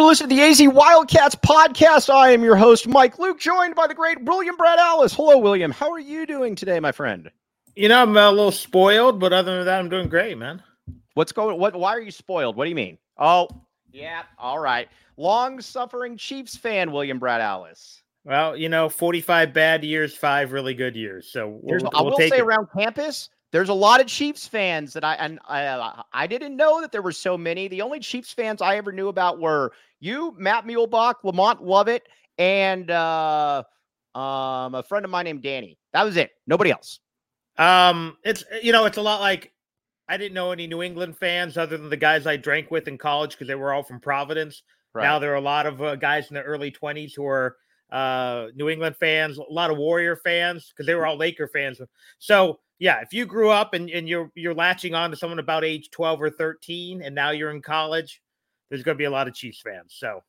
For listening to the AZ Wildcats podcast. I am your host, Mike Luke, joined by the great William Brad Allis. Hello, William. How are you doing today, my friend? You know, I'm a little spoiled, but other than that, I'm doing great, man. What's going what why are you spoiled? What do you mean? Oh, yeah, all right. Long suffering Chiefs fan, William Brad Allis. Well, you know, 45 bad years, five really good years. So we'll, I will we'll say it. around campus, there's a lot of Chiefs fans that I and I uh, I didn't know that there were so many. The only Chiefs fans I ever knew about were you, Matt Muehlebach, Lamont Lovett, and uh, um, a friend of mine named Danny. That was it. Nobody else. Um, it's you know, it's a lot like I didn't know any New England fans other than the guys I drank with in college because they were all from Providence. Right. Now there are a lot of uh, guys in the early 20s who are uh, New England fans, a lot of Warrior fans because they were all Laker fans. So yeah, if you grew up and, and you're you're latching on to someone about age 12 or 13 and now you're in college, there's going to be a lot of Chiefs fans. So,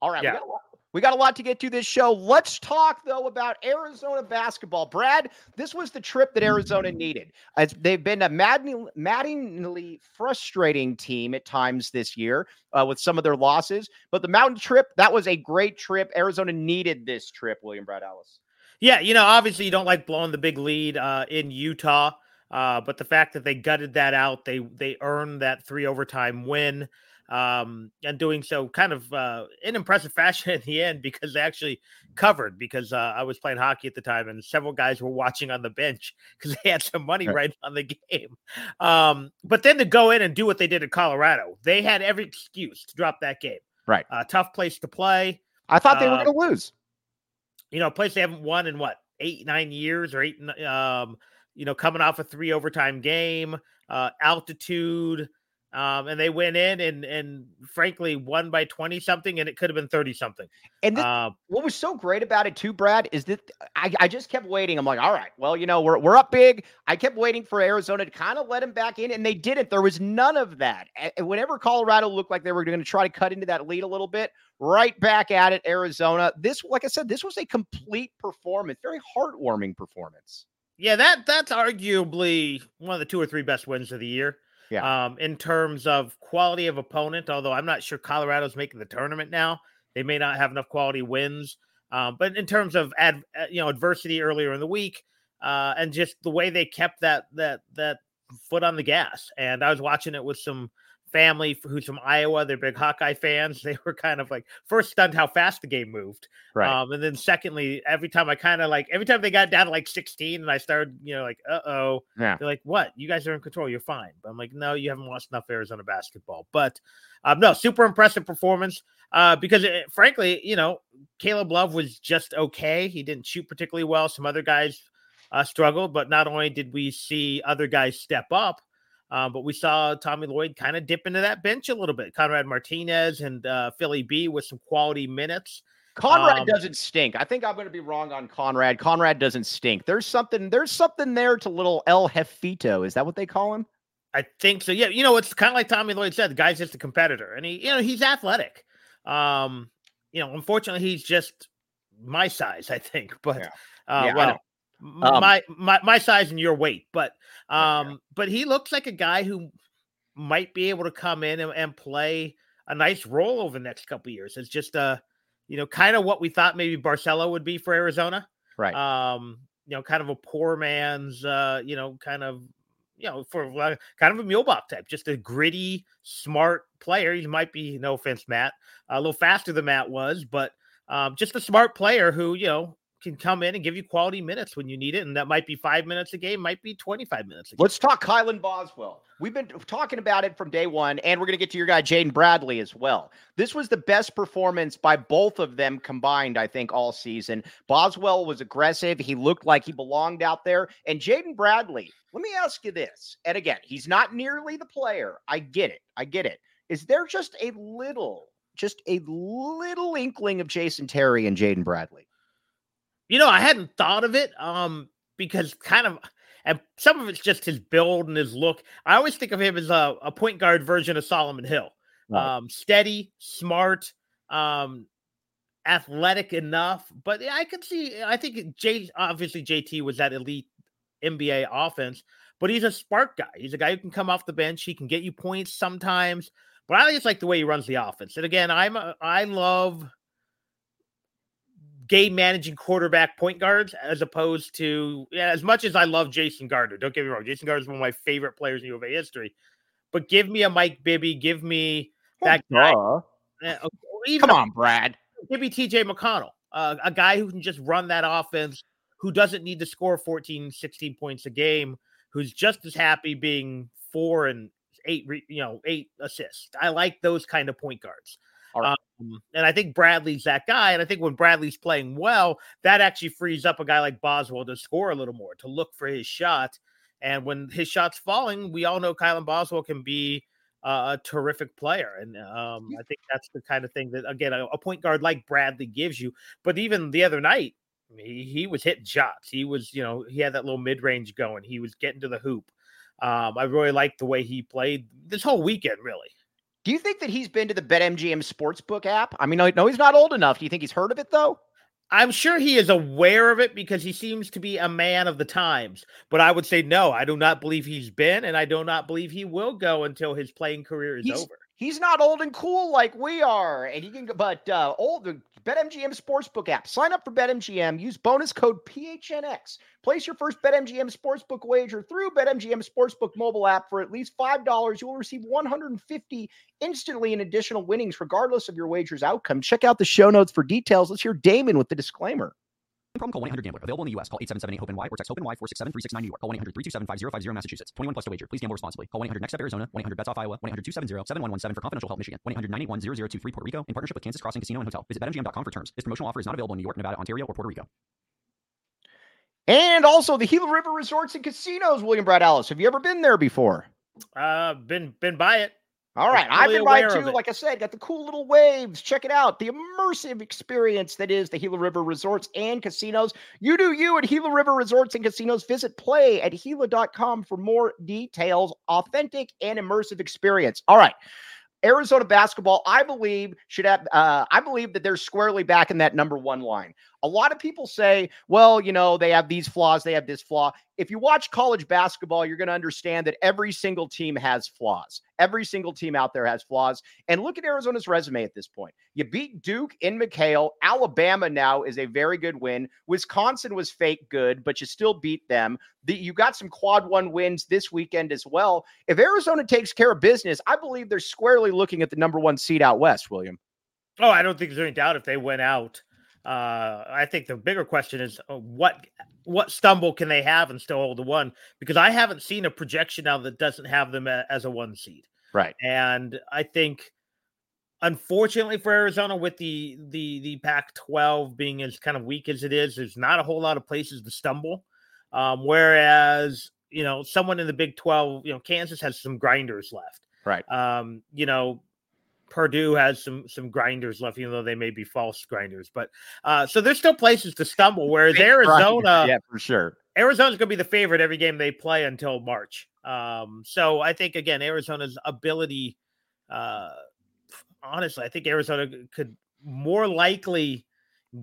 all right, yeah. we, got we got a lot to get to this show. Let's talk though about Arizona basketball. Brad, this was the trip that Arizona needed. As they've been a maddeningly, frustrating team at times this year uh, with some of their losses, but the mountain trip that was a great trip. Arizona needed this trip. William Brad Allis. Yeah, you know, obviously you don't like blowing the big lead uh, in Utah, uh, but the fact that they gutted that out, they they earned that three overtime win, um, and doing so kind of uh, in impressive fashion at the end because they actually covered. Because uh, I was playing hockey at the time, and several guys were watching on the bench because they had some money right. right on the game. Um, but then to go in and do what they did in Colorado, they had every excuse to drop that game. Right, A tough place to play. I thought they were going to lose you know, a place they haven't won in what eight, nine years or eight, um, you know, coming off a three overtime game, uh, altitude, um, and they went in and and frankly won by 20 something and it could have been 30 something. And this, uh, what was so great about it too, Brad, is that I, I just kept waiting. I'm like, all right, well, you know, we're we're up big. I kept waiting for Arizona to kind of let him back in, and they didn't. There was none of that. And whenever Colorado looked like they were going to try to cut into that lead a little bit, right back at it, Arizona. This, like I said, this was a complete performance, very heartwarming performance. Yeah, that that's arguably one of the two or three best wins of the year. Yeah. Um, in terms of quality of opponent, although I'm not sure Colorado's making the tournament now, they may not have enough quality wins. Um, but in terms of ad, uh, you know adversity earlier in the week, uh, and just the way they kept that that that foot on the gas, and I was watching it with some family who's from Iowa. They're big Hawkeye fans. They were kind of like first stunned how fast the game moved. Right. Um, and then secondly, every time I kind of like every time they got down to like 16 and I started, you know, like, uh oh. Yeah. They're like, what? You guys are in control. You're fine. But I'm like, no, you haven't watched enough Arizona basketball. But um, no, super impressive performance. Uh, because it, frankly, you know, Caleb Love was just okay. He didn't shoot particularly well. Some other guys uh, struggled, but not only did we see other guys step up, uh, but we saw Tommy Lloyd kind of dip into that bench a little bit. Conrad Martinez and uh, Philly B with some quality minutes. Conrad um, doesn't stink. I think I'm going to be wrong on Conrad. Conrad doesn't stink. There's something. There's something there to little El Jefito. Is that what they call him? I think so. Yeah. You know, it's kind of like Tommy Lloyd said. The guy's just a competitor, and he, you know, he's athletic. Um, you know, unfortunately, he's just my size, I think. But yeah. Uh, yeah, well, um, my my my size and your weight, but um, yeah. but he looks like a guy who might be able to come in and, and play a nice role over the next couple years. It's just uh, you know, kind of what we thought maybe Barcelo would be for Arizona, right? Um, you know, kind of a poor man's, uh, you know, kind of you know, for uh, kind of a Muehlebach type, just a gritty, smart player. He might be, no offense, Matt, a little faster than Matt was, but um, just a smart player who, you know, can come in and give you quality minutes when you need it. And that might be five minutes a game, might be 25 minutes Let's talk Kylan Boswell. We've been talking about it from day one, and we're going to get to your guy, Jaden Bradley, as well. This was the best performance by both of them combined, I think, all season. Boswell was aggressive. He looked like he belonged out there. And Jaden Bradley, let me ask you this. And again, he's not nearly the player. I get it. I get it. Is there just a little, just a little inkling of Jason Terry and Jaden Bradley? You know, I hadn't thought of it um, because kind of, and some of it's just his build and his look. I always think of him as a, a point guard version of Solomon Hill. Right. Um, steady, smart, um, athletic enough. But I could see, I think J, obviously JT was that elite NBA offense, but he's a spark guy. He's a guy who can come off the bench. He can get you points sometimes, but I just like the way he runs the offense. And again, I'm a, I love game managing quarterback point guards as opposed to yeah, as much as I love Jason Gardner. Don't get me wrong, Jason Gardner is one of my favorite players in U of A history. But give me a Mike Bibby, give me that guy. Uh, Come on, Brad. Give me TJ McConnell, uh, a guy who can just run that offense, who doesn't need to score 14, 16 points a game, who's just as happy being four and eight, you know, eight assists. I like those kind of point guards. Um, and I think Bradley's that guy. And I think when Bradley's playing well, that actually frees up a guy like Boswell to score a little more, to look for his shot. And when his shot's falling, we all know Kylan Boswell can be uh, a terrific player. And um, I think that's the kind of thing that, again, a, a, point guard like Bradley gives you. But even the other night, he, he was hitting shots. He was, you know, he had that little mid range going. He was getting to the hoop. Um, I really liked the way he played this whole weekend, really. Do you think that he's been to the BetMGM Sportsbook app? I mean, no, he's not old enough. Do you think he's heard of it though? I'm sure he is aware of it because he seems to be a man of the times. But I would say no, I do not believe he's been, and I do not believe he will go until his playing career is he's, over he's not old and cool like we are, and he can. But uh, old the BetMGM Sportsbook app. Sign up for BetMGM. Use bonus code PHNX. Place your first BetMGM Sportsbook wager through BetMGM Sportsbook mobile app for at least five dollars. You will receive 150 instantly in additional winnings, regardless of your wager's outcome. Check out the show notes for details. Let's hear Damon with the disclaimer. Problem call 1-800-GAMBLER. Available in the U.S. Call 877-8-HOPE-NY or text HOPE-NY 467-369 New York. Call 1-800-327-5050 Massachusetts. 21 plus to wager. Please gamble responsibly. Call 1-800-NEXT-STEP Arizona. 1-800-BETS-OFF Iowa. 1-800-270-7117 for confidential help Michigan. 1-800-981-0023 Puerto Rico in partnership with Kansas Crossing Casino and Hotel. Visit BetMGM.com for terms. This promotional offer is not available in New York, Nevada, Ontario, or Puerto Rico. And also the Gila River Resorts and Casinos, William Brad Allis. Have you ever been there before? Uh, been been by it. All right, I've been by too. Like I said, got the cool little waves. Check it out. The immersive experience that is the Gila River Resorts and Casinos. You do you at Gila River Resorts and Casinos. Visit play at Gila.com for more details. Authentic and immersive experience. All right. Arizona basketball, I believe, should have. Uh, I believe that they're squarely back in that number one line. A lot of people say, well, you know, they have these flaws, they have this flaw. If you watch college basketball, you're going to understand that every single team has flaws. Every single team out there has flaws. And look at Arizona's resume at this point. You beat Duke in McHale. Alabama now is a very good win. Wisconsin was fake good, but you still beat them. The, you got some quad one wins this weekend as well. If Arizona takes care of business, I believe they're squarely looking at the number one seed out west, William. Oh, I don't think there's any doubt if they went out uh, I think the bigger question is uh, what what stumble can they have and still hold the one? Because I haven't seen a projection now that doesn't have them as a one seed. Right. And I think, unfortunately for Arizona, with the the the Pac-12 being as kind of weak as it is, there's not a whole lot of places to stumble. Um, whereas you know someone in the Big 12, you know Kansas has some grinders left. Right. Um, you know Purdue has some some grinders left, even though they may be false grinders. But uh, so there's still places to stumble. Whereas Arizona, yeah, for sure, Arizona's going to be the favorite every game they play until March. Um, so I think again, Arizona's ability, uh, honestly, I think Arizona could more likely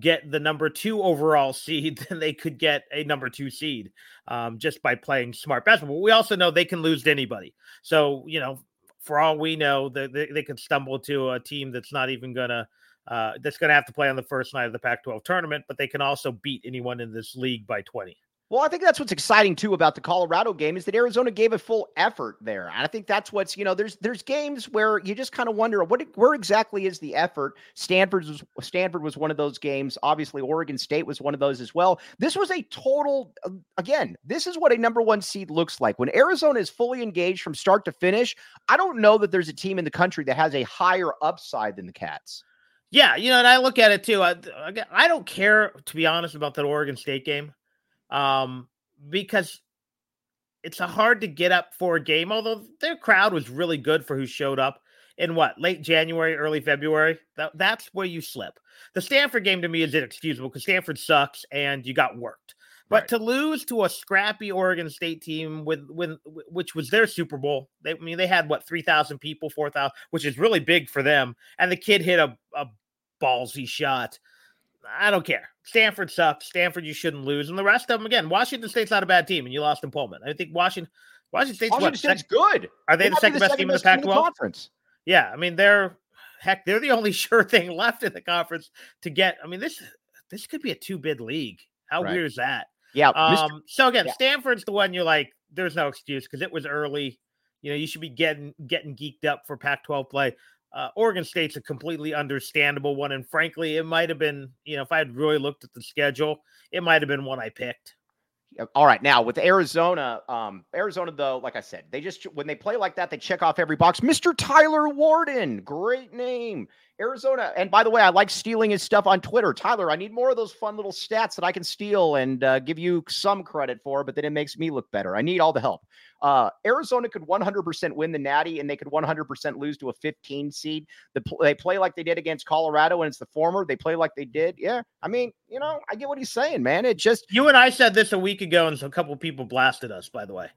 get the number two overall seed than they could get a number two seed um, just by playing smart basketball. We also know they can lose to anybody. So, you know, for all we know, they, they, they could stumble to a team that's not even gonna uh, that's gonna have to play on the first night of the Pac-12 tournament, but they can also beat anyone in this league by 20. Well, I think that's what's exciting too about the Colorado game is that Arizona gave a full effort there. And I think that's what's, you know, there's there's games where you just kind of wonder what where exactly is the effort. Stanford was Stanford was one of those games. Obviously, Oregon State was one of those as well. This was a total uh, again, this is what a number 1 seed looks like. When Arizona is fully engaged from start to finish, I don't know that there's a team in the country that has a higher upside than the Cats. Yeah, you know, and I look at it too. I, I don't care to be honest about that Oregon State game um, because it's a hard to get up for a game. Although their crowd was really good for who showed up in what late January, early February. That that's where you slip. The Stanford game to me is inexcusable because Stanford sucks and you got worked. But right. to lose to a scrappy Oregon State team with with which was their Super Bowl, they, I mean they had what three thousand people, four thousand, which is really big for them. And the kid hit a, a ballsy shot. I don't care. Stanford sucks. Stanford, you shouldn't lose. And the rest of them, again, Washington State's not a bad team, and you lost in Pullman. I think Washington, Washington State's Washington what, State's good. Are they, they the second, the best team in the Pac-12 conference? Yeah, I mean they're heck, they're the only sure thing left in the conference to get. I mean this this could be a two bid league. How right. weird is that? Yeah. Um, so again, yeah. Stanford's the one you're like, there's no excuse because it was early. You know, you should be getting getting geeked up for Pac-12 play. Uh, Oregon State's a completely understandable one, and frankly, it might have been. You know, if I had really looked at the schedule, it might have been one I picked. All right, now with Arizona, um, Arizona though, like I said, they just when they play like that, they check off every box. Mr. Tyler Warden, great name. Arizona, and by the way, I like stealing his stuff on Twitter. Tyler, I need more of those fun little stats that I can steal and uh, give you some credit for, but then it makes me look better. I need all the help. Uh, Arizona could 100% win the Natty, and they could 100% lose to a 15 seed. The, they play like they did against Colorado, and it's the former. They play like they did. Yeah, I mean, you know, I get what he's saying, man. It just you and I said this a week ago, and so a couple people blasted us. By the way.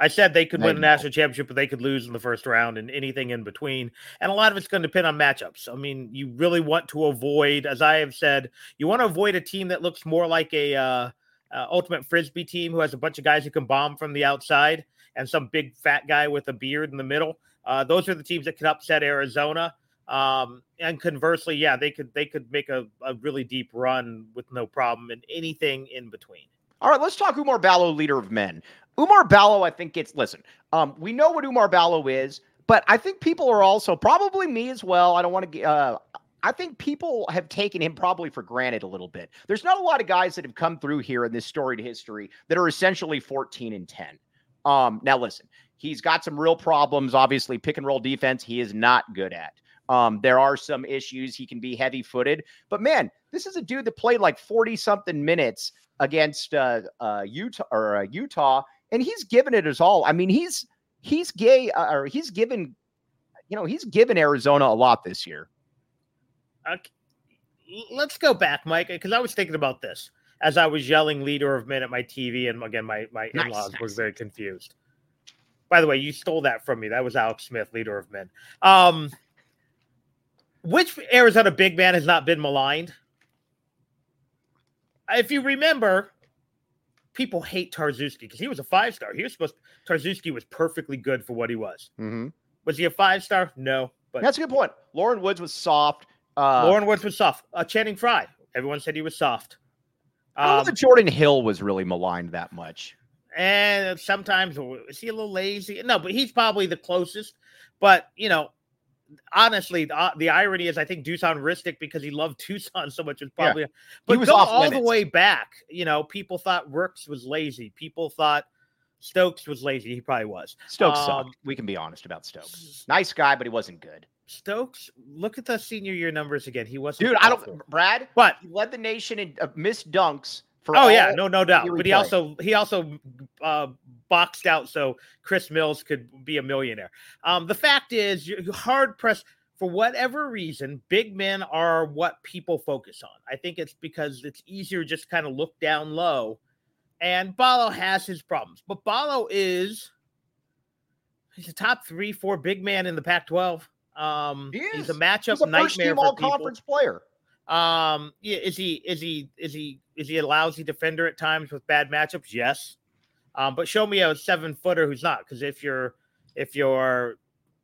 I said they could win a national championship, but they could lose in the first round and anything in between. And a lot of it's going to depend on matchups. I mean, you really want to avoid, as I have said, you want to avoid a team that looks more like a uh, uh, ultimate frisbee team who has a bunch of guys who can bomb from the outside and some big fat guy with a beard in the middle. Uh, those are the teams that could upset Arizona. Um, and conversely, yeah, they could they could make a, a really deep run with no problem and anything in between. All right, let's talk Oumar Ballo, leader of men. Oumar Ballo, I think it's listen. Um, we know what Oumar Ballo is, but I think people are also probably me as well. I don't want to. Uh, I think people have taken him probably for granted a little bit. There's not a lot of guys that have come through here in this storied history that are essentially 14 and 10. Um, now listen, he's got some real problems. Obviously, pick and roll defense he is not good at. Um, there are some issues. He can be heavy footed, but man, this is a dude that played like 40 something minutes against uh, uh, Utah or uh, Utah and he's given it his all. I mean, he's he's gay uh, or he's given, you know, he's given Arizona a lot this year. Okay. Let's go back, Mike, because I was thinking about this as I was yelling "leader of men" at my TV, and again, my my nice, in-laws nice. were very confused. By the way, you stole that from me. That was Alex Smith, leader of men. Um, which Arizona big man has not been maligned? If you remember, people hate Tarczewski because he was a five star. He was supposed to, was perfectly good for what he was. Mm-hmm. Was he a five star? No. But that's a good point. Loren Woods was soft. Uh, Loren Woods was soft. Uh, Channing Frye. Everyone said he was soft. Um, I don't know that Jordan Hill was really maligned that much. And sometimes is he a little lazy? No, but he's probably the closest. But you know, honestly, the, uh, the, irony is, I think Dusan Ristic because he loved Tucson so much was probably. Yeah. But was go all limits. the way back. You know, people thought Works was lazy. People thought Stokes was lazy. He probably was. Stokes um. We can be honest about Stokes. Nice guy, but he wasn't good. Stokes, look at the senior year numbers again. He wasn't. Dude. I don't. Brad, what? He led the nation in uh, missed dunks. Oh yeah, no, no doubt. But he also he also uh, boxed out so Chris Mills could be a millionaire. Um, the fact is, you're hard pressed for whatever reason. Big men are what people focus on. I think it's because it's easier just kind of look down low. And Ballo has his problems, but Ballo is he's a top three, four big man in the Pac-12. Um, he he's a matchup he's a nightmare for all conference player. Um, yeah, is he is he is he is he a lousy defender at times with bad matchups? Yes. Um, but show me a seven footer who's not, because if you're if you're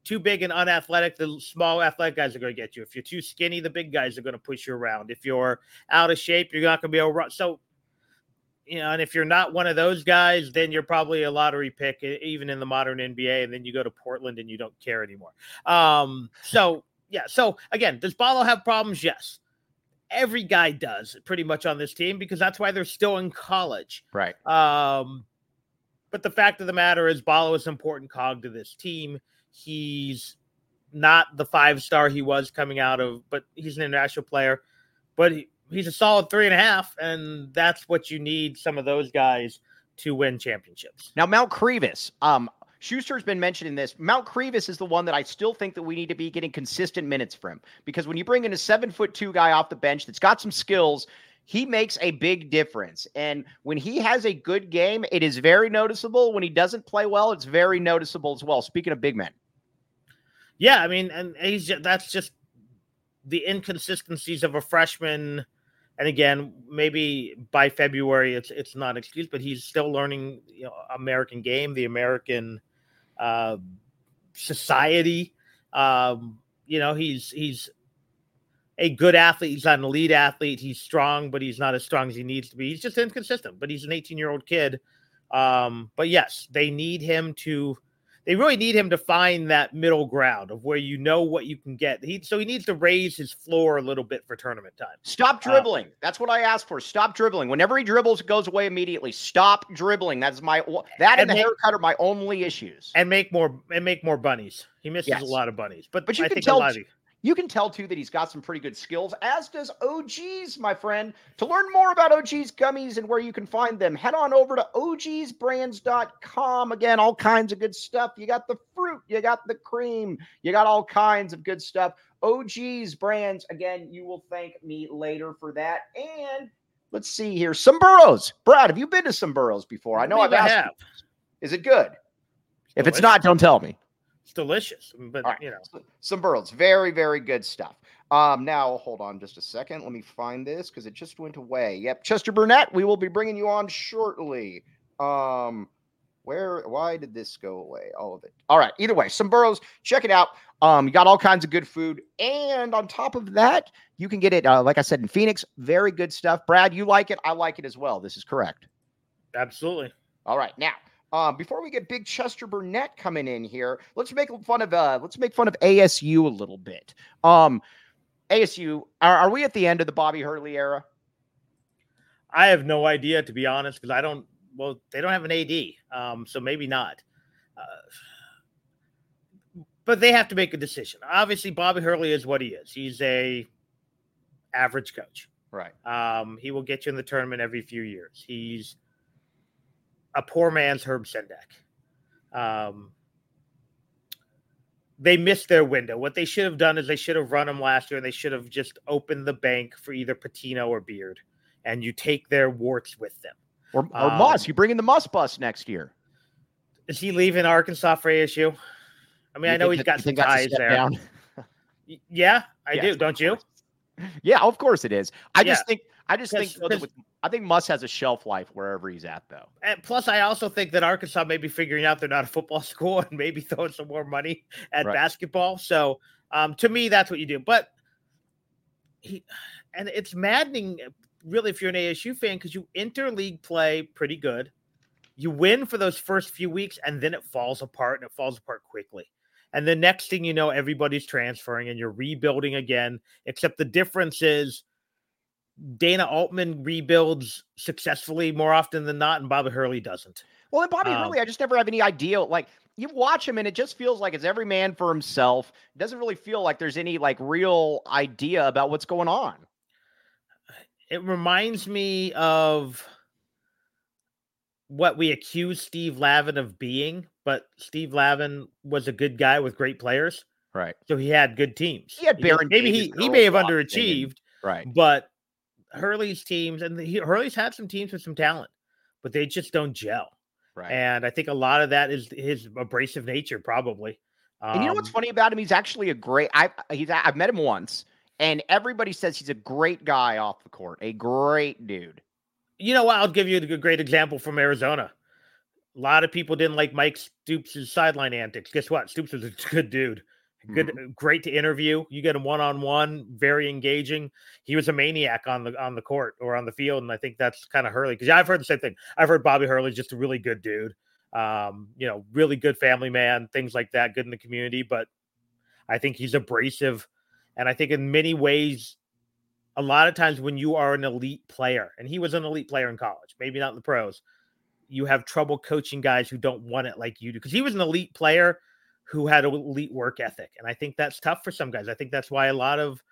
too big and unathletic, the small athletic guys are going to get you. If you're too skinny, the big guys are going to push you around. If you're out of shape, you're not going to be able to run. So, you know, and if you're not one of those guys, then you're probably a lottery pick, even in the modern NBA. And then you go to Portland and you don't care anymore. Um, so yeah. So again, does Ballo have problems? Yes. Every guy does pretty much on this team because that's why they're still in college. Right. Um, but the fact of the matter is, Ballo is an important cog to this team. He's not the five star he was coming out of, but he's an international player. But he, he's a solid three and a half, and that's what you need some of those guys to win championships. Now, Mount Krivas, um, Schuster's been mentioning this. Mount Krivas is the one that I still think that we need to be getting consistent minutes from because when you bring in a seven foot two guy off the bench that's got some skills, he makes a big difference. And when he has a good game, it is very noticeable. When he doesn't play well, it's very noticeable as well. Speaking of big men. Yeah, I mean, and he's that's just the inconsistencies of a freshman. And again, maybe by February it's it's not an excuse, but he's still learning you know American game, the American uh, society. Um, you know, he's he's a good athlete. He's not an elite athlete. He's strong, but he's not as strong as he needs to be. He's just inconsistent. But he's an 18 year old kid. Um, but yes, they need him to they really need him to find that middle ground of where you know what you can get. He so he needs to raise his floor a little bit for tournament time. Stop uh, dribbling. Uh, That's what I asked for. Stop dribbling. Whenever he dribbles, it goes away immediately. Stop dribbling. That's my that and, and the haircut are my only issues. And make more and make more bunnies. He misses yes. a lot of bunnies. But but you I can tell you can tell too that he's got some pretty good skills, as does OG's, my friend. To learn more about OG's gummies and where you can find them, head on over to ogsbrands.com. Again, all kinds of good stuff. You got the fruit, you got the cream, you got all kinds of good stuff. OG's brands, again, you will thank me later for that. And let's see here. Someburros. Brad, have you been to Someburros before? I know I've asked. Have. Is it good? If it's not, don't tell me it's delicious. But right. you know, Someburros, very very good stuff. Um, now hold on just a second. Let me find this because it just went away. Yep, Chester Burnett. We will be bringing you on shortly. Um, where? Why did this go away? All of it. All right. Either way, Someburros. Check it out. Um, you got all kinds of good food, and on top of that, you can get it. Uh, like I said in Phoenix, very good stuff. Brad, you like it. I like it as well. This is correct. Absolutely. All right. Now, um, before we get Big Chester Burnett coming in here, let's make fun of uh, let's make fun of ASU a little bit. Um, ASU, are, are we at the end of the Bobby Hurley era? I have no idea, to be honest, because I don't. Well, they don't have an AD, um, so maybe not. Uh, but they have to make a decision. Obviously, Bobby Hurley is what he is. He's a average coach. Right. Um, he will get you in the tournament every few years. He's a poor man's Herb Sendek. Um, they missed their window. What they should have done is they should have run them last year and they should have just opened the bank for either Pitino or Beard, and you take their warts with them. Or, or um, Muss. You bring in the Muss bus next year. Is he leaving Arkansas for ASU? I mean, you I know he's got some ties there. yeah, I do. Don't you? Yeah, of course it is. I yeah. just think I just think with, I think Muss has a shelf life wherever he's at, though. And plus, I also think that Arkansas may be figuring out they're not a football school and maybe throwing some more money at right. basketball. So, um, to me, that's what you do. But he, and it's maddening, really, if you're an ASU fan, because you enter league play pretty good, you win for those first few weeks, and then it falls apart, and it falls apart quickly. And the next thing you know, everybody's transferring, and you're rebuilding again. Except the difference is Dana Altman rebuilds successfully more often than not, and Bobby Hurley doesn't. Well, and Bobby um, Hurley, I just never have any idea. Like you watch him, and it just feels like it's every man for himself. It doesn't really feel like there's any like real idea about what's going on. It reminds me of what we accuse Steve Lavin of being, but Steve Lavin was a good guy with great players. Right. So he had good teams. He had Baron. Maybe he, he may have underachieved. Right. But Hurley's teams, and he, Hurley's had some teams with some talent, but they just don't gel. Right. And I think a lot of that is his abrasive nature, probably. Um, and you know what's um, funny about him? He's actually a great. I he's I've met him once, and everybody says he's a great guy off the court, a great dude. You know what? I'll give you a great example from Arizona. A lot of people didn't like Mike Stoops' sideline antics. Guess what? Stoops was a good dude good mm-hmm. great to interview. You get him one-on-one very engaging. He was a maniac on the on the court or on the field and i think that's kind of hurley because yeah, i've heard the same thing. I've heard bobby hurley's just a really good dude. Um you know really good family man things like that good in the community but i think he's abrasive and i think in many ways a lot of times when you are an elite player and he was an elite player in college maybe not in the pros you have trouble coaching guys who don't want it like you do because he was an elite player who had elite work ethic. And I think that's tough for some guys. I think that's why a lot of,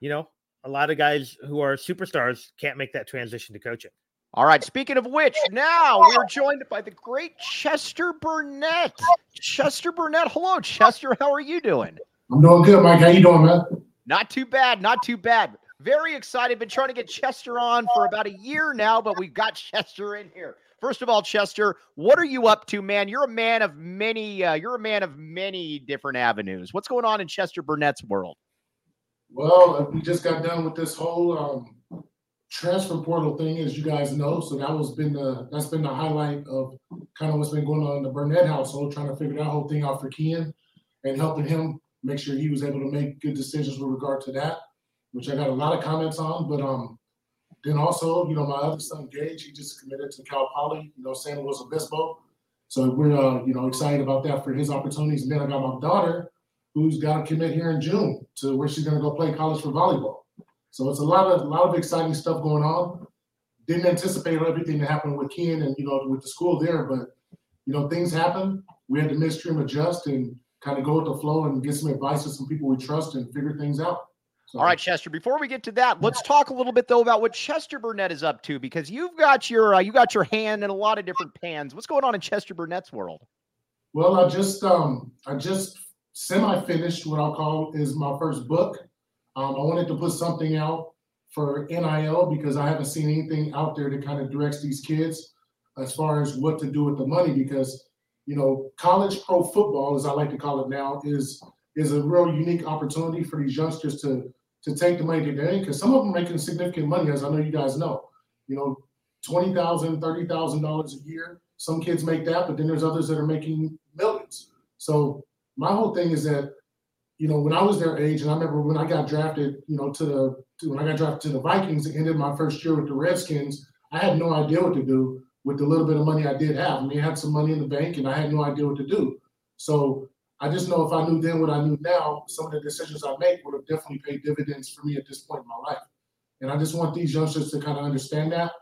you know, a lot of guys who are superstars can't make that transition to coaching. All right. Speaking of which, now we're joined by the great Chester Burnett. Chester Burnett. Hello, Chester. How are you doing? I'm doing good, Mike. How you doing, man? Not too bad. Not too bad. Very excited. Been trying to get Chester on for about a year now, but we've got Chester in here. First of all, Chester, what are you up to, man? You're a man of many. Uh, you're a man of many different avenues. What's going on in Chester Burnett's world? Well, uh, we just got done with this whole um, transfer portal thing, as you guys know. So that was been the that's been the highlight of kind of what's been going on in the Burnett household, trying to figure that whole thing out for Ken and helping him make sure he was able to make good decisions with regard to that, which I got a lot of comments on. But um, then also, you know, my other son Gage, he just committed to Cal Poly, you know, San Luis Obispo. So we're uh, you know excited about that for his opportunities. And then I got my daughter, who's got to commit here in June to where she's going to go play college for volleyball. So it's a lot of a lot of exciting stuff going on. Didn't anticipate everything to happen with Ken and you know with the school there, but you know things happen. We had to midstream adjust and kind of go with the flow and get some advice to some people we trust and figure things out. All right, Chester. Before we get to that, let's talk a little bit though about what Chester Burnett is up to because you've got your uh, you got your hand in a lot of different pans. What's going on in Chester Burnett's world? Well, I just um I just semi finished what I'll call is my first book. Um, I wanted to put something out for NIL because I haven't seen anything out there that kind of directs these kids as far as what to do with the money because you know college pro football as I like to call it now is is a real unique opportunity for these youngsters to to take the money to their because some of them are making significant money, as I know you guys know. You know, twenty thousand, thirty thousand dollars a year. Some kids make that, but then there's others that are making millions. So my whole thing is that, you know, when I was their age, and I remember when I got drafted, you know, to the to, when I got drafted to the Vikings, and ended my first year with the Redskins. I had no idea what to do with the little bit of money I did have. I mean, I had some money in the bank, and I had no idea what to do. So I just know if I knew then what I knew now, some of the decisions I make would have definitely paid dividends for me at this point in my life. And I just want these youngsters to kind of understand that.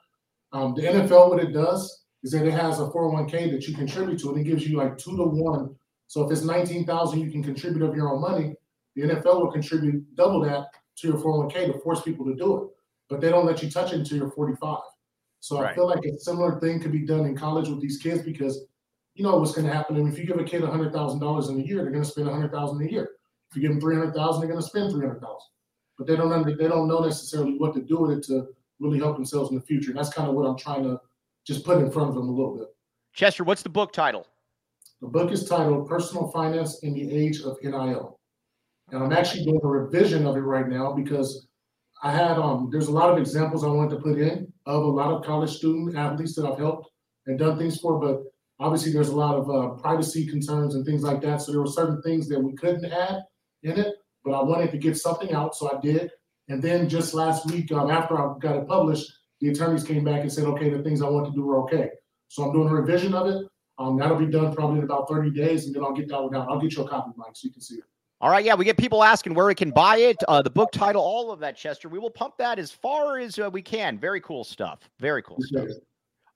Um, the NFL, what it does is that it has a 401k that you contribute to, and it gives you like two to one. So if it's 19,000, you can contribute of your own money. The NFL will contribute double that to your 401k to force people to do it, but they don't let you touch it until you're 45. So right. I feel like a similar thing could be done in college with these kids because you know what's going to happen. And if you give a kid hundred thousand dollars in a year, they're going to spend a hundred thousand a year. If you give them three hundred thousand, they're going to spend three hundred thousand. But they don't under, they don't know necessarily what to do with it to really help themselves in the future. And that's kind of what I'm trying to just put in front of them a little bit. Chester, what's the book title? The book is titled Personal Finance in the Age of NIL. And I'm actually doing a revision of it right now because I had um there's a lot of examples I wanted to put in of a lot of college student athletes that I've helped and done things for, but Obviously, there's a lot of uh, privacy concerns and things like that. So there were certain things that we couldn't add in it, but I wanted to get something out, so I did. And then just last week, um, after I got it published, the attorneys came back and said, okay, the things I want to do are okay. So I'm doing a revision of it. Um, that'll be done probably in about 30 days, and then I'll get that one out. I'll get you a copy, Mike, so you can see it. All right, yeah, we get people asking where we can buy it, uh, the book title, all of that, Chester. We will pump that as far as uh, we can. Very cool stuff. Very cool stuff.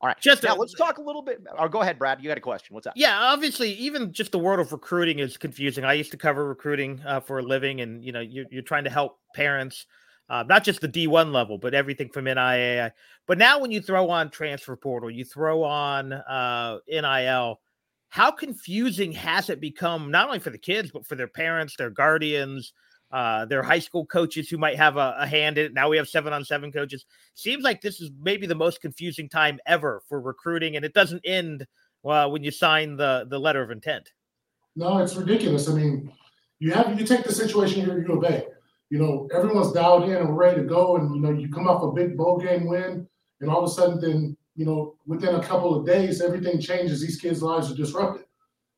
All right. Just now, let's talk a little bit. Or go ahead, Brad. You got a question. What's up? Yeah, obviously, even just the world of recruiting is confusing. I used to cover recruiting uh, for a living, and you know, you're, you're trying to help parents, uh, not just the D1 level, but everything from NIA. But now, when you throw on transfer portal, you throw on uh, NIL. How confusing has it become, not only for the kids, but for their parents, their guardians? Uh, their high school coaches who might have a, a, hand in it. Now we have seven on seven coaches. Seems like this is maybe the most confusing time ever for recruiting, and it doesn't end uh, when you sign the the letter of intent. No, it's ridiculous. I mean, you have you take the situation here at U of A. You know, everyone's dialed in and ready to go, and you know, you come off a big bowl game win, and all of a sudden, then you know, within a couple of days, everything changes. These kids' lives are disrupted.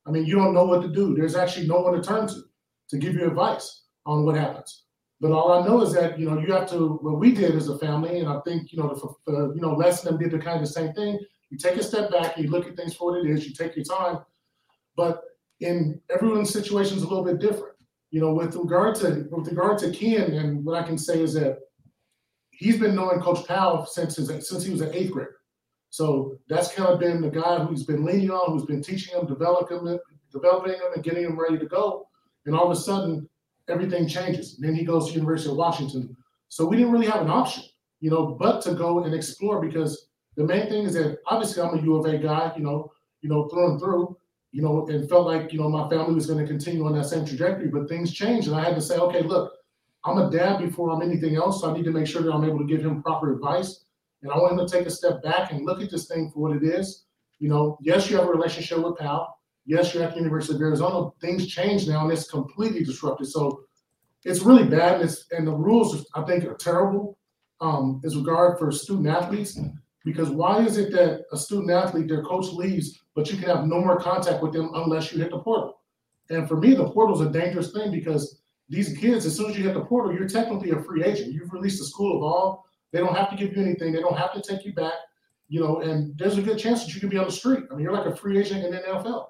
I mean, you don't know what to do. There's actually no one to turn to to give you advice on what happens. But all I know is that you know you have to. What we did as a family, and I think you know the, the you know Les and did the kind of the same thing. You take a step back you look at things for what it is. You take your time, but in everyone's situation is a little bit different. You know, with regard to with regard to Ken, and what I can say is that he's been knowing Coach Paopao since his since he was an eighth grader. So that's kind of been the guy who's been leaning on, who's been teaching him, developing him, developing him, and getting him ready to go. And all of a sudden, everything changes. And then he goes to University of Washington. So we didn't really have an option, you know, but to go and explore because the main thing is that obviously I'm a U of A guy, you know, you know, through and through, you know, and felt like, you know, my family was going to continue on that same trajectory, but things changed. And I had to say, okay, look, I'm a dad before I'm anything else. So I need to make sure that I'm able to give him proper advice. And I want him to take a step back and look at this thing for what it is. You know, yes, you have a relationship with Pal. Yes, you're at the University of Arizona. Things change now, and it's completely disrupted. So it's really bad, and, and the rules I think are terrible. Um, as regard for student athletes, because why is it that a student athlete, their coach leaves, but you can have no more contact with them unless you hit the portal? And for me, the portal is a dangerous thing because these kids, as soon as you hit the portal, you're technically a free agent. You've released the school of all. They don't have to give you anything. They don't have to take you back. You know, and there's a good chance that you could be on the street. I mean, you're like a free agent in the NFL,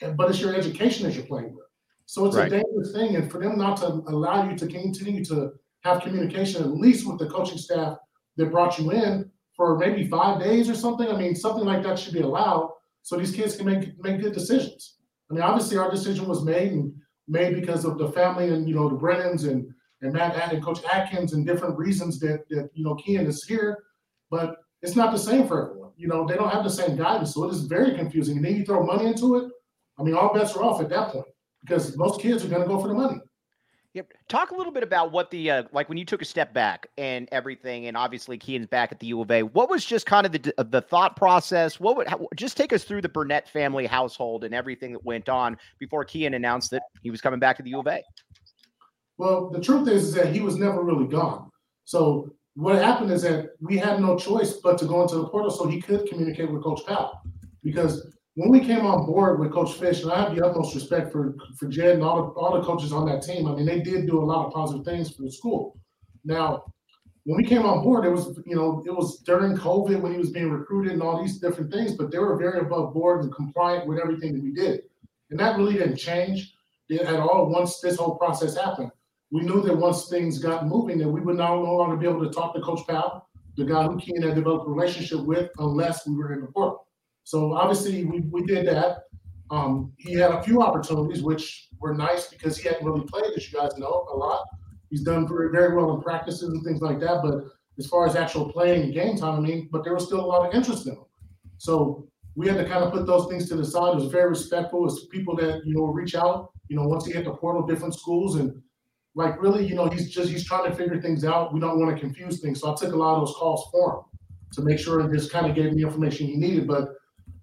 and, but it's your education that you're playing with. So it's right. a dangerous thing, and for them not to allow you to continue to have communication, at least with the coaching staff that brought you in for maybe five days or something. I mean, something like that should be allowed so these kids can make make good decisions. I mean, obviously our decision was made and made because of the family and you know the Brennans and and Matt and Coach Atkins and different reasons that that you know Keyan is here, but it's not the same for everyone. You know, they don't have the same guidance, so it is very confusing. And then you throw money into it. I mean, all bets are off at that point because most kids are going to go for the money. Yep. Talk a little bit about what the uh, like when you took a step back and everything, and obviously Keyan's back at the U of A. What was just kind of the the thought process? What would how, just take us through the Burnett family household and everything that went on before Keyan announced that he was coming back to the U of A? Well, the truth is, is that he was never really gone. So what happened is that we had no choice but to go into the portal so he could communicate with Coach Paopao because when we came on board with Coach Fisch, and I have the utmost respect for for Jed and all the all the coaches on that team. I mean, they did do a lot of positive things for the school. Now, when we came on board, it was you know it was during COVID when he was being recruited and all these different things, but they were very above board and compliant with everything that we did, and that really didn't change at all once this whole process happened. We knew that once things got moving, that we would now no longer be able to talk to Coach Paopao, the guy who Keyan had developed a relationship with, unless we were in the portal. So obviously we, we did that. Um, he had a few opportunities, which were nice because he hadn't really played, as you guys know, a lot. He's done very, very well in practices and things like that. But as far as actual playing and game time, I mean, but there was still a lot of interest in him. So we had to kind of put those things to the side. It was very respectful. It's people that, you know, reach out, you know, once he hit the portal, different schools and like really, you know, he's just he's trying to figure things out. We don't want to confuse things. So I took a lot of those calls for him to make sure and just kind of gave him the information he needed. But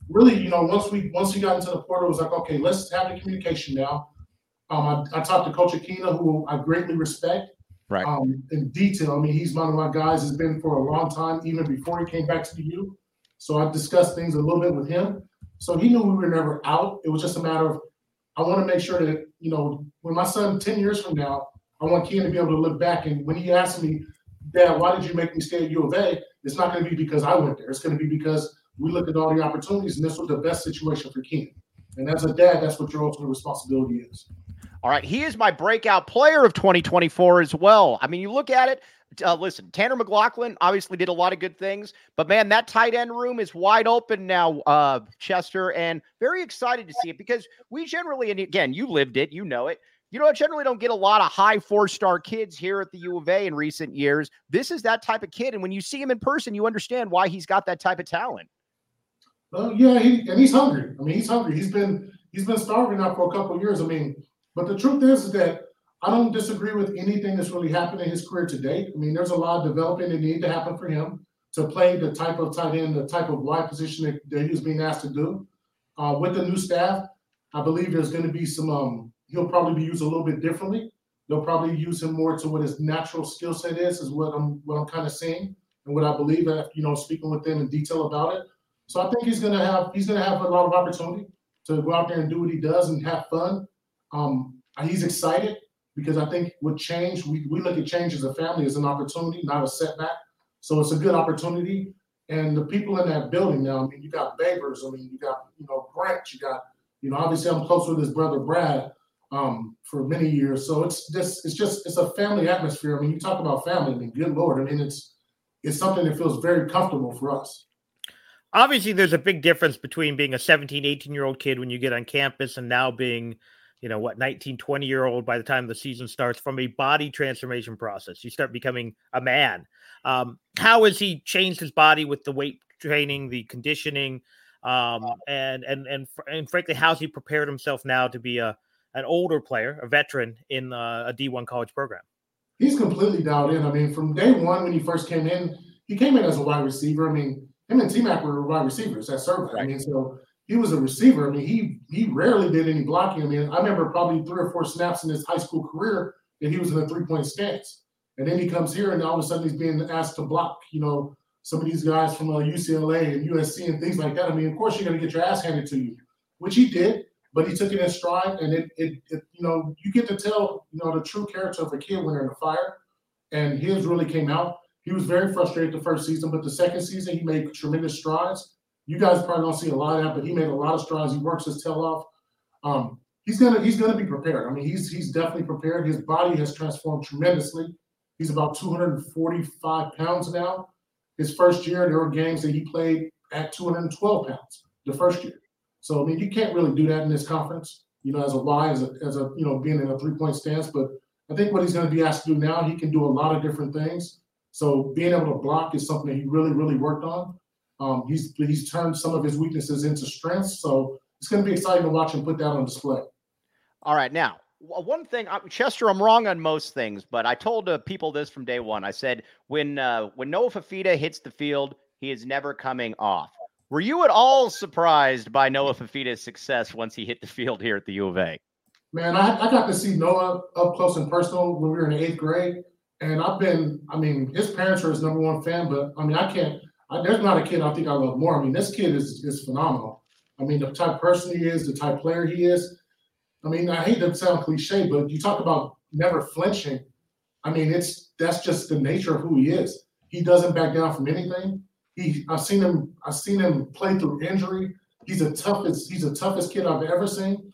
really, you know, once we once we got into the portal, it was like, okay, let's have the communication now. Um, I, I talked to Coach Akina, who I greatly respect. Right. Um, in detail. I mean, he's one of my guys. Has been for a long time, even before he came back to the U. So I discussed things a little bit with him. So he knew we were never out. It was just a matter of I want to make sure that you know when my son ten years from now, I want Keyan to be able to look back and when he asks me, Dad, why did you make me stay at U of A? It's not going to be because I went there. It's going to be because we look at all the opportunities, and this was the best situation for Keenan. And as a dad, that's what your ultimate responsibility is. All right, he is my breakout player of 2024 as well. I mean, you look at it. Uh, listen, Tanner McLachlan obviously did a lot of good things, but man, that tight end room is wide open now, uh, Chester, and very excited to see it because we generally, and again, you lived it, you know it. You know, I generally don't get a lot of high four star kids here at the U of A in recent years. This is that type of kid, and when you see him in person, you understand why he's got that type of talent. Yeah, he, and he's hungry. I mean, he's hungry. He's been he's been starving now for a couple years. I mean, but the truth is, is that I don't disagree with anything that's really happened in his career to date. I mean, there's a lot of developing that need to happen for him to play the type of tight end, the type of wide position that, that he was being asked to do. Uh, with the new staff, I believe there's going to be some. Um, he'll probably be used a little bit differently. They'll probably use him more to what his natural skill set is, is what I'm what I'm kind of seeing and what I believe. After, you know, speaking with them in detail about it. So I think he's gonna have he's gonna have a lot of opportunity to go out there and do what he does and have fun. Um, he's excited because I think with change, we, we look at change as a family as an opportunity, not a setback. So it's a good opportunity. And the people in that building now, I mean, you got Babers, I mean, you got, you know, Brent, you got, you know, obviously I'm close with his brother Brad um, for many years. So it's just, it's just, it's a family atmosphere. I mean, you talk about family, I mean, good Lord, I mean, it's, it's something that feels very comfortable for us obviously there's a big difference between being a 17 18 year old kid when you get on campus and now being you know what 19 20 year old by the time the season starts from a body transformation process. You start becoming a man. Um, how has he changed his body with the weight training the conditioning um, and and and and frankly how's he prepared himself now to be a an older player a veteran in uh, a d1 college program? He's completely dialed in. I mean from day one when he first came in he came in as a wide receiver. I mean him and T Mac were wide receivers at Servite. Right. I mean, so he was a receiver. I mean, he he rarely did any blocking. I mean, I remember probably three or four snaps in his high school career that he was in a three point stance. And then he comes here and all of a sudden he's being asked to block, you know, some of these guys from uh, UCLA and USC and things like that. I mean, of course you're going to get your ass handed to you, which he did. but he took it in stride, and it, it, it, you know, you get to tell, you know, the true character of a kid when they're in the fire, and his really came out. He was very frustrated the first season, but the second season he made tremendous strides. You guys probably don't see a lot of that, but he made a lot of strides. He works his tail off. Um, he's gonna he's gonna be prepared. I mean, he's he's definitely prepared. His body has transformed tremendously. He's about 245 pounds now. His first year, there were games that he played at 212 pounds the first year. So I mean, you can't really do that in this conference, you know, as a Y, as a as a you know, being in a three-point stance. But I think what he's going to be asked to do now, he can do a lot of different things. So being able to block is something that he really, really worked on. Um, he's he's turned some of his weaknesses into strengths. So it's going to be exciting to watch him put that on display. All right, now one thing, Chester, I'm wrong on most things, but I told uh, people this from day one. I said when uh, when Noah Fifita hits the field, he is never coming off. Were you at all surprised by Noah Fifita's success once he hit the field here at the U of A? Man, I, I got to see Noah up close and personal when we were in eighth grade, and I've been. I mean, his parents are his number one fan, but I mean, I can't. I, there's not a kid I think I love more. I mean, this kid is is phenomenal. I mean, the type person he is, the type player he is I mean, I hate to sound cliche, but you talk about never flinching. I mean, it's that's just the nature of who he is. He doesn't back down from anything. He I've seen him, I've seen him play through injury. He's the toughest, he's the toughest kid I've ever seen.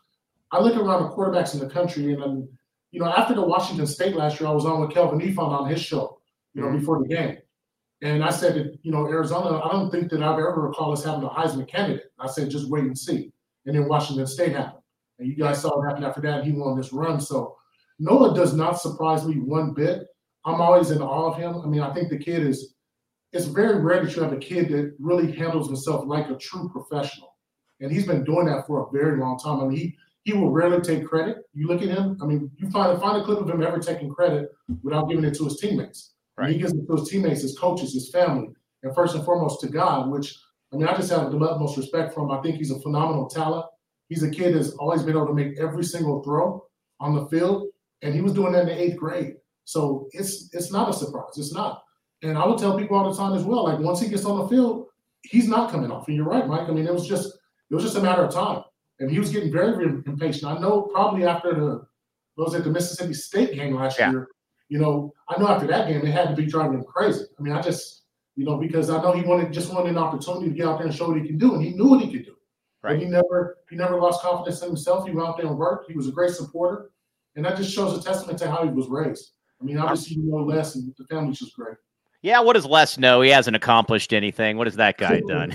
I look around the quarterbacks in the country, and I'm, you know, after the Washington State last year, I was on with Kelvin Ifon on his show, you know, mm-hmm. before the game. And I said that, you know, Arizona, I don't think that I've ever recall us having a Heisman candidate. I said, just wait and see. And then Washington State happened. And you guys saw what happened after that. He won this run. So Noah does not surprise me one bit. I'm always in awe of him. I mean, I think the kid is, it's very rare that you have a kid that really handles himself like a true professional. And he's been doing that for a very long time. I mean, he, he will rarely take credit. You look at him, I mean, you find, find a clip of him ever taking credit without giving it to his teammates. Right. he gives it to his teammates, his coaches, his family, and first and foremost to God, which I mean, I just have the utmost respect for him. I think he's a phenomenal talent. He's a kid that's always been able to make every single throw on the field, and he was doing that in the eighth grade. So it's it's not a surprise. It's not. And I would tell people all the time as well. Like once he gets on the field, he's not coming off. And you're right, Mike. I mean, it was just it was just a matter of time. And he was getting very, very impatient. I know probably after the was at the Mississippi State game last yeah. year. You know, I know after that game, it had to be driving him crazy. I mean, I just, you know, because I know he wanted just wanted an opportunity to get out there and show what he can do, and he knew what he could do. Right. But he never he never lost confidence in himself. He went out there and worked. He was a great supporter, and that just shows a testament to how he was raised. I mean, obviously you know Les, and the family's just great. Yeah, what does Les know? He hasn't accomplished anything. What has that guy done?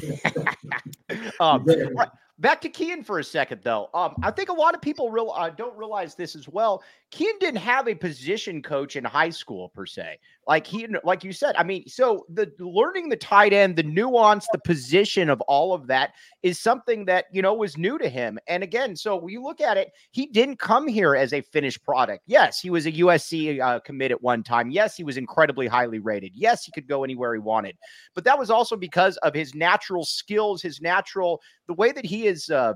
um, right back to Keyan for a second, though. Um, I think a lot of people real uh, don't realize this as well. Keyan didn't have a position coach in high school per se. Like he, like you said, I mean, so the learning the tight end, the nuance, the position of all of that is something that you know was new to him. And again, so you look at it, he didn't come here as a finished product. Yes, he was a USC uh, commit at one time. Yes, he was incredibly highly rated. Yes, he could go anywhere he wanted. But that was also because of his natural skills, his natural the way that he is. Uh,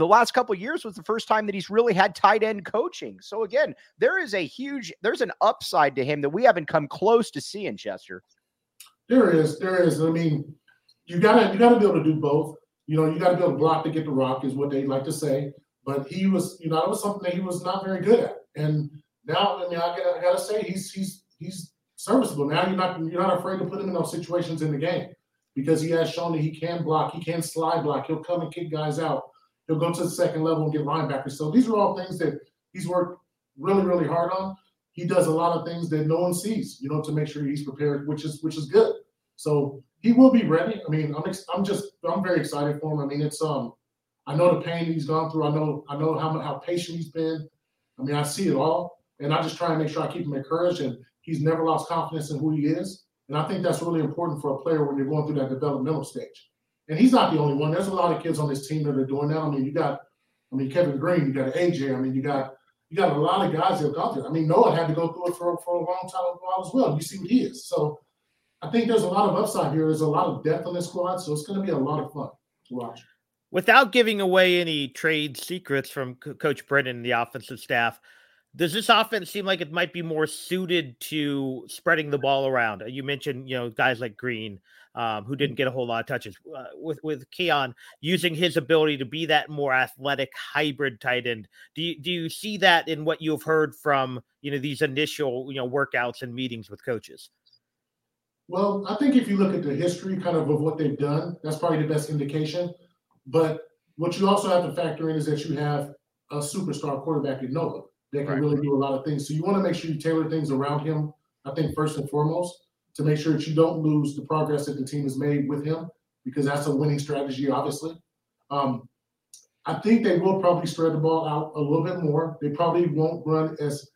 the last couple years was the first time that he's really had tight end coaching. So again, there is a huge there's an upside to him that we haven't come close to seeing, Chester. There is, there is. I mean, you gotta you gotta be able to do both. You know, you gotta be able to block to get the rock, is what they like to say. But he was, you know, that was something that he was not very good at. And now, I mean, I gotta, I gotta say, he's he's he's serviceable. Now you're not you're not afraid to put him in those situations in the game because he has shown that he can block, he can slide block, he'll come and kick guys out He'll go to the second level and get linebackers. So these are all things that he's worked really, really hard on. He does a lot of things that no one sees, you know, to make sure he's prepared, which is which is good. So he will be ready. I mean, I'm ex- I'm just I'm very excited for him. I mean, it's um I know the pain he's gone through. I know I know how how patient he's been. I mean, I see it all, and I just try and make sure I keep him encouraged. And he's never lost confidence in who he is. And I think that's really important for a player when you're going through that developmental stage. And he's not the only one. There's a lot of kids on this team that are doing that. I mean, you got, I mean, Kevin Green, you got AJ. I mean, you got you got a lot of guys that have gone through. I mean, Noah had to go through it for, for a long time as well. You see what he is. So I think there's a lot of upside here. There's a lot of depth on this squad, so it's going to be a lot of fun to watch. Without giving away any trade secrets from Coach Brennan and the offensive staff, does this offense seem like it might be more suited to spreading the ball around? You mentioned, you know, guys like Green, um, who didn't get a whole lot of touches. Uh, with with Keyan using his ability to be that more athletic hybrid tight end, do you do you see that in what you've heard from you know these initial you know workouts and meetings with coaches? Well, I think if you look at the history kind of of what they've done, that's probably the best indication. But what you also have to factor in is that you have a superstar quarterback in Noah that can Right. really do a lot of things. So you want to make sure you tailor things around him. I think first and foremost to make sure that you don't lose the progress that the team has made with him because that's a winning strategy, obviously. Um, I think they will probably spread the ball out a little bit more. They probably won't run as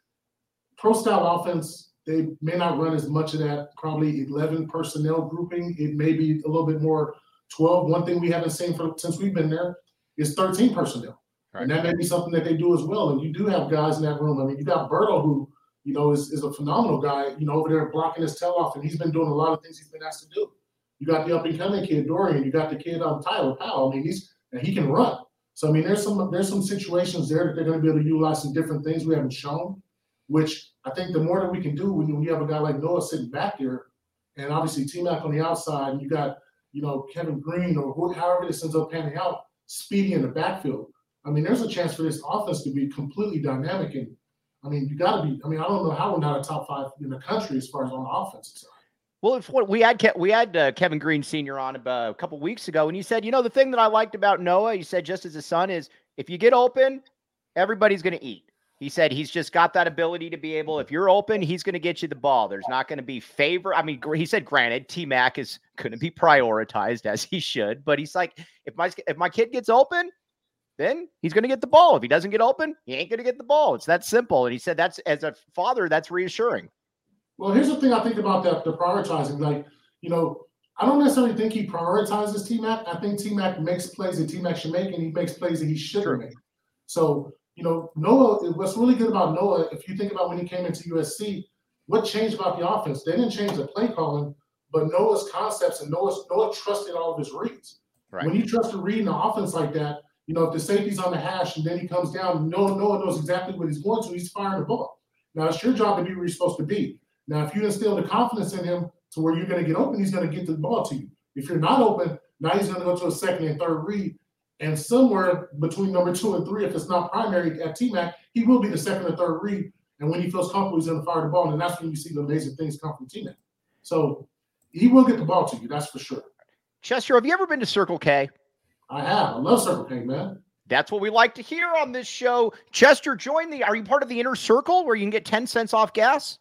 pro style offense. They may not run as much of that, probably 11 personnel grouping. It may be a little bit more 12. One thing we haven't seen for, since we've been there is 13 personnel. And that may be something that they do as well. And you do have guys in that room. I mean, you got Berto, who, you know, is, is a phenomenal guy, you know, over there blocking his tail off, and he's been doing a lot of things he's been asked to do. You got the up and coming kid, Dorian. You got the kid um, Tyler Powell. I mean, he's and he can run. So I mean, there's some there's some situations there that they're going to be able to utilize some different things we haven't shown. Which I think the more that we can do when you, have a guy like Noah sitting back there, and obviously T Mac on the outside, and you got you know Kevin Green or who, however this ends up panning out, Speedy in the backfield. I mean, there's a chance for this offense to be completely dynamic. And I mean, you got to be. I mean, I don't know how we're not a top five in the country as far as on the offensive side. Well, if what we had Ke- we had uh, Kevin Green Senior on about a couple weeks ago, and he said, you know, the thing that I liked about Noah, he said, just as a son, is if you get open, everybody's going to eat. He said he's just got that ability to be able, if you're open, he's going to get you the ball. There's not going to be favor. I mean, he said, granted, T Mac is going to be prioritized as he should, but he's like, if my if my kid gets open, then he's going to get the ball. If he doesn't get open, he ain't going to get the ball. It's that simple. And he said that's as a father, that's reassuring. Well, here's the thing I think about that the prioritizing. Like, you know, I don't necessarily think he prioritizes T Mac. I think T Mac makes plays that T Mac should make, and he makes plays that he shouldn't Sure. make. So, you know, Noah, what's really good about Noah, if you think about when he came into USC, what changed about the offense? They didn't change the play calling, but Noah's concepts and Noah's Noah trusted all of his reads. Right. When you trust a read in the offense like that, you know, if the safety's on the hash and then he comes down, no, no one knows exactly what he's going to. He's firing the ball. Now it's your job to be where you're supposed to be. Now, if you instill the confidence in him to where you're going to get open, he's going to get the ball to you. If you're not open, now he's going to go to a second and third read. And somewhere between number two and three, if it's not primary at T-Mac, he will be the second or third read. And when he feels comfortable, he's going to fire the ball. And that's when you see the amazing things come from T-Mac. So he will get the ball to you, that's for sure. Chester, have you ever been to Circle K? I have. I love Circle K, man. That's what we like to hear on this show. Chester, join the. Are you part of the inner circle where you can get 10 cents off gas?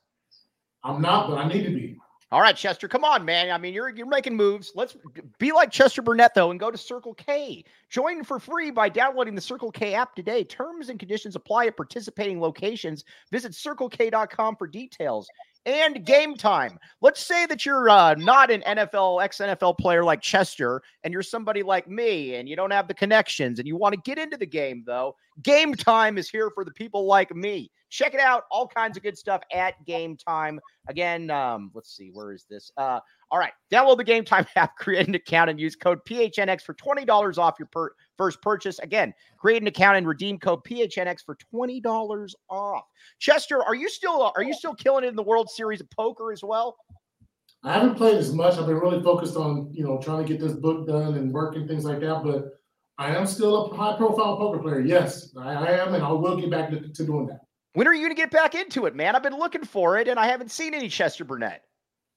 I'm not, but I need to be. All right, Chester, come on, man. I mean, you're you're making moves. Let's be like Chester Burnett though and go to Circle K. Join for free by downloading the Circle K app today. Terms and conditions apply at participating locations. Visit circlek.com for details. And game time. Let's say that you're uh, not an NFL, ex NFL player like Chester, and you're somebody like me, and you don't have the connections, and you want to get into the game, though. Game time is here for the people like me. Check it out. All kinds of good stuff at game time. Again, um, let's see, where is this? Uh, all right, download the Gametime app, create an account, and use code PHNX for twenty dollars off your per- first purchase. Again, create an account and redeem code PHNX for twenty dollars off. Chester, are you still uh, are you still killing it in the World Series of Poker as well? I haven't played as much. I've been really focused on, you know, trying to get this book done and work and things like that. But I am still a high profile poker player. Yes, I, I am, and I will get back to, to doing that. When are you going to get back into it, man? I've been looking for it, and I haven't seen any Chester Burnett.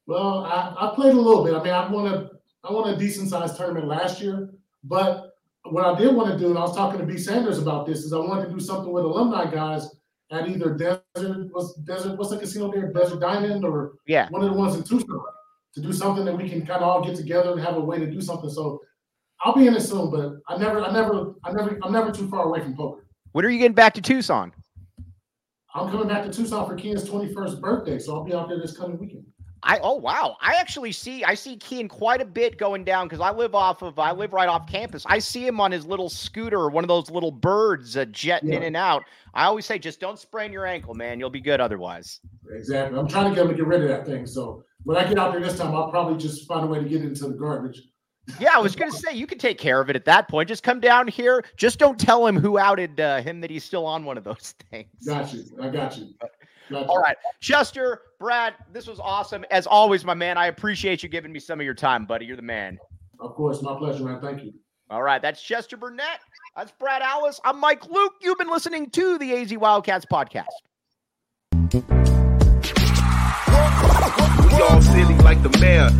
Well, I, I played a little bit. I mean, I won a I won a decent sized tournament last year, but what I did want to do, and I was talking to B Sanders about this, is I wanted to do something with alumni guys at either Desert was Desert what's the casino there, Desert Diamond, or Yeah. one of the ones in Tucson, to do something that we can kind of all get together and have a way to do something. So I'll be in it soon, but I never, I never, I never, I'm never too far away from poker. When are you getting back to Tucson? I'm coming back to Tucson for Keyan's 21st birthday, so I'll be out there this coming weekend. I oh wow. I actually see I see Keyan quite a bit going down because I live off of I live right off campus. I see him on his little scooter, one of those little birds uh, jetting in and out. I always say just don't sprain your ankle, man. You'll be good otherwise. Exactly. I'm trying to get him to get rid of that thing. So when I get out there this time, I'll probably just find a way to get into the garbage. Yeah, I was gonna say you can take care of it at that point. Just come down here. Just don't tell him who outed uh, him that he's still on one of those things. Got you. I got you. Gotcha. All right. Chester, Brad, this was awesome. As always, my man, I appreciate you giving me some of your time, buddy. You're the man. Of course, my pleasure, man. Thank you. All right. That's Chester Burnett. That's Brad Allis. I'm Mike Luke. You've been listening to the AZ Wildcats podcast. We all silly like the mayor.